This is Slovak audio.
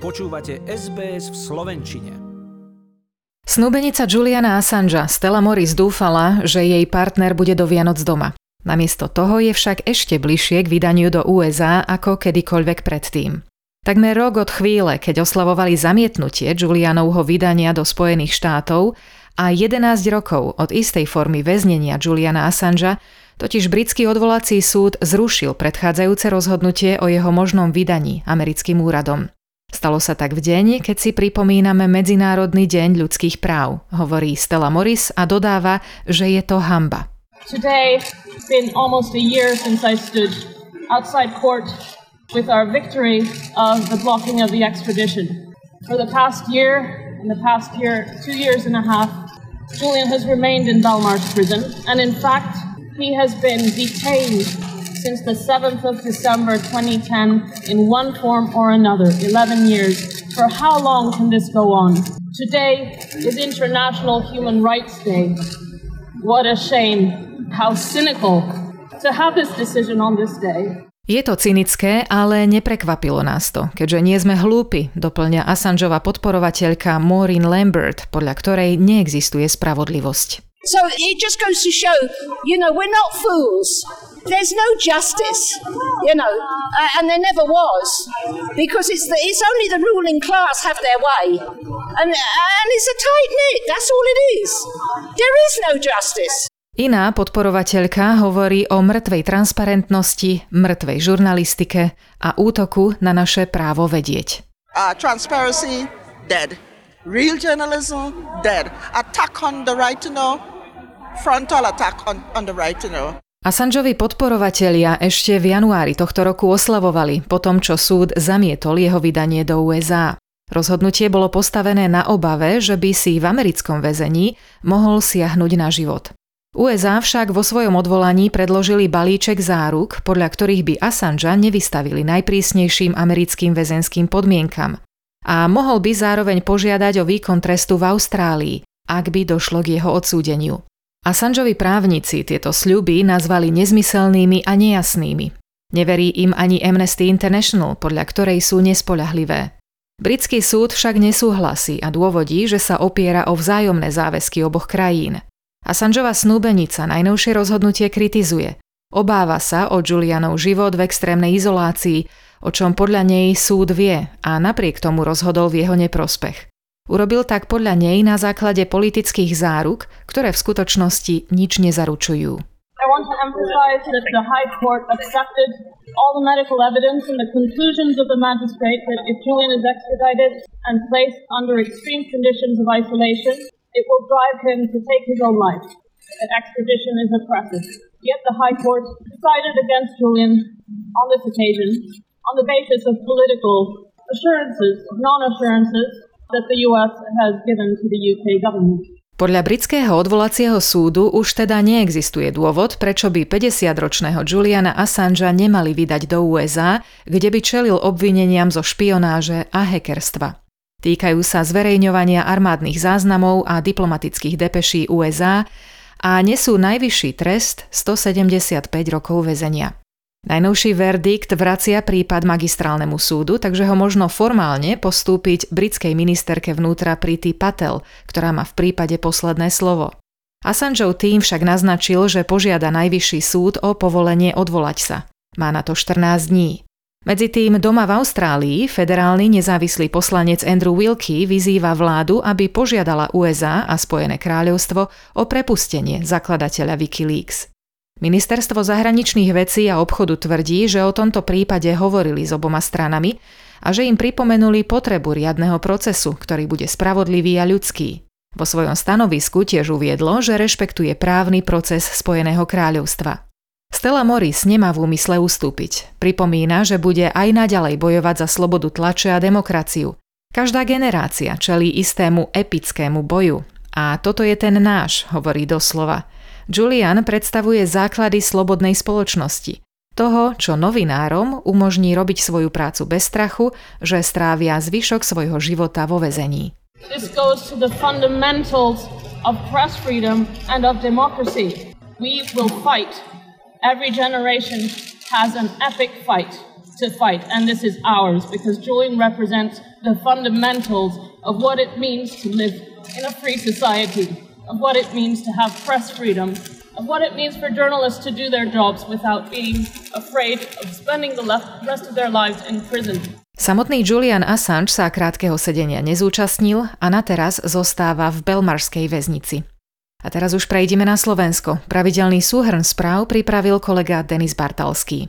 Počúvate SBS v Slovenčine. Snúbenica Juliana Assangea Stella Morris dúfala, že jej partner bude do Vianoc doma. Namiesto toho je však ešte bližšie k vydaniu do USA ako kedykoľvek predtým. Takmer rok od chvíle, keď oslavovali zamietnutie Julianovho vydania do Spojených štátov a 11 rokov od istej formy väznenia Juliana Assangea, totiž britský odvolací súd zrušil predchádzajúce rozhodnutie o jeho možnom vydaní americkým úradom. Stalo sa tak v deň, keď si pripomíname Medzinárodný deň ľudských práv, hovorí Stella Morris a dodáva, že je to hamba. Today been almost a year since I stood outside court with our victory of the blocking of the extradition. For the past year, in the past year, two years and a half, Julian has remained in Belmarsh prison, and in fact, he has been detained since the 7th of December 2010 in one form or another, 11 years. For how long can this go on? Today is International Human Rights Day. What a shame. How cynical to have this decision on this day. Je to cynické, ale neprekvapilo nás to, keďže nie sme hlúpi, doplňa Assangeova podporovateľka Maureen Lambert, podľa ktorej neexistuje spravodlivosť. So it just goes to show, you know, we're not fools. There's no justice, you know, uh, and there never was, because it's the, it's only the ruling class have their way, and and it's a tight knit. That's all it is. There is no justice. Iná podporovateľka hovorí o mŕtvej transparentnosti, mŕtvej žurnalistike a útoku na naše právo vedieť. Uh, transparency, dead. Real journalism, dead. Attack on the right to know, frontal attack on, on the right to know. Assangeovi podporovatelia ešte v januári tohto roku oslavovali po tom, čo súd zamietol jeho vydanie do USA. Rozhodnutie bolo postavené na obave, že by si v americkom väzení mohol siahnuť na život. USA však vo svojom odvolaní predložili balíček záruk, podľa ktorých by Assangea nevystavili najprísnejším americkým väzenským podmienkam a mohol by zároveň požiadať o výkon trestu v Austrálii, ak by došlo k jeho odsúdeniu. Assangeovi právnici tieto sľuby nazvali nezmyselnými a nejasnými. Neverí im ani Amnesty International, podľa ktorej sú nespoľahlivé. Britský súd však nesúhlasí a dôvodí, že sa opiera o vzájomné záväzky oboch krajín. Assangeova snúbenica najnovšie rozhodnutie kritizuje. Obáva sa o Julianov život v extrémnej izolácii, o čom podľa nej súd vie a napriek tomu rozhodol v jeho neprospech. Urobil tak podľa nej na základe politických záruk, ktoré v skutočnosti nič nezaručujú. I want to emphasize that the High Court accepted all the medical evidence and the conclusions of the magistrate that if Julian is extradited and placed under extreme conditions of isolation, it will drive him to take his own life. On the basis of political assurances, non-assurances, that the US has given to the UK government. Podľa britského odvolacieho súdu už teda neexistuje dôvod, prečo by 50-ročného Juliana Assangea nemali vydať do USA, kde by čelil obvineniam zo špionáže a hackerstva. Týkajú sa zverejňovania armádnych záznamov a diplomatických depeší USA a nesú najvyšší trest 175 rokov väzenia. Najnovší verdikt vracia prípad magistrálnemu súdu, takže ho možno formálne postúpiť britskej ministerke vnútra Priti Patel, ktorá má v prípade posledné slovo. Assangeov tým však naznačil, že požiada najvyšší súd o povolenie odvolať sa. Má na to 14 dní. Medzi tým doma v Austrálii federálny nezávislý poslanec Andrew Wilkie vyzýva vládu, aby požiadala USA a Spojené kráľovstvo o prepustenie zakladateľa Wikileaks. Ministerstvo zahraničných vecí a obchodu tvrdí, že o tomto prípade hovorili s oboma stranami a že im pripomenuli potrebu riadneho procesu, ktorý bude spravodlivý a ľudský. Vo svojom stanovisku tiež uviedlo, že rešpektuje právny proces Spojeného kráľovstva. Stella Morris nemá v úmysle ustúpiť. Pripomína, že bude aj naďalej bojovať za slobodu tlače a demokraciu. Každá generácia čelí istému epickému boju. A toto je ten náš, hovorí doslova. Julian predstavuje základy slobodnej spoločnosti. Toho, čo novinárom umožní robiť svoju prácu bez strachu, že strávia zvyšok svojho života vo vezení. This goes to the fundamentals of press freedom and of democracy. We will fight. Every generation has an epic fight to fight, and this is ours because Julian represents the fundamentals of what it means to live in a free society, of what it means to have press freedom, of what it means for journalists to do their jobs without being afraid of spending the rest of their lives in prison. Samotný Julian Assange sa krátkeho sedenia nezúčastnil a na teraz zostáva v Belmarskej väznici. A teraz už prejdeme na Slovensko. Pravidelný súhrn správ pripravil kolega Denis Bartalský.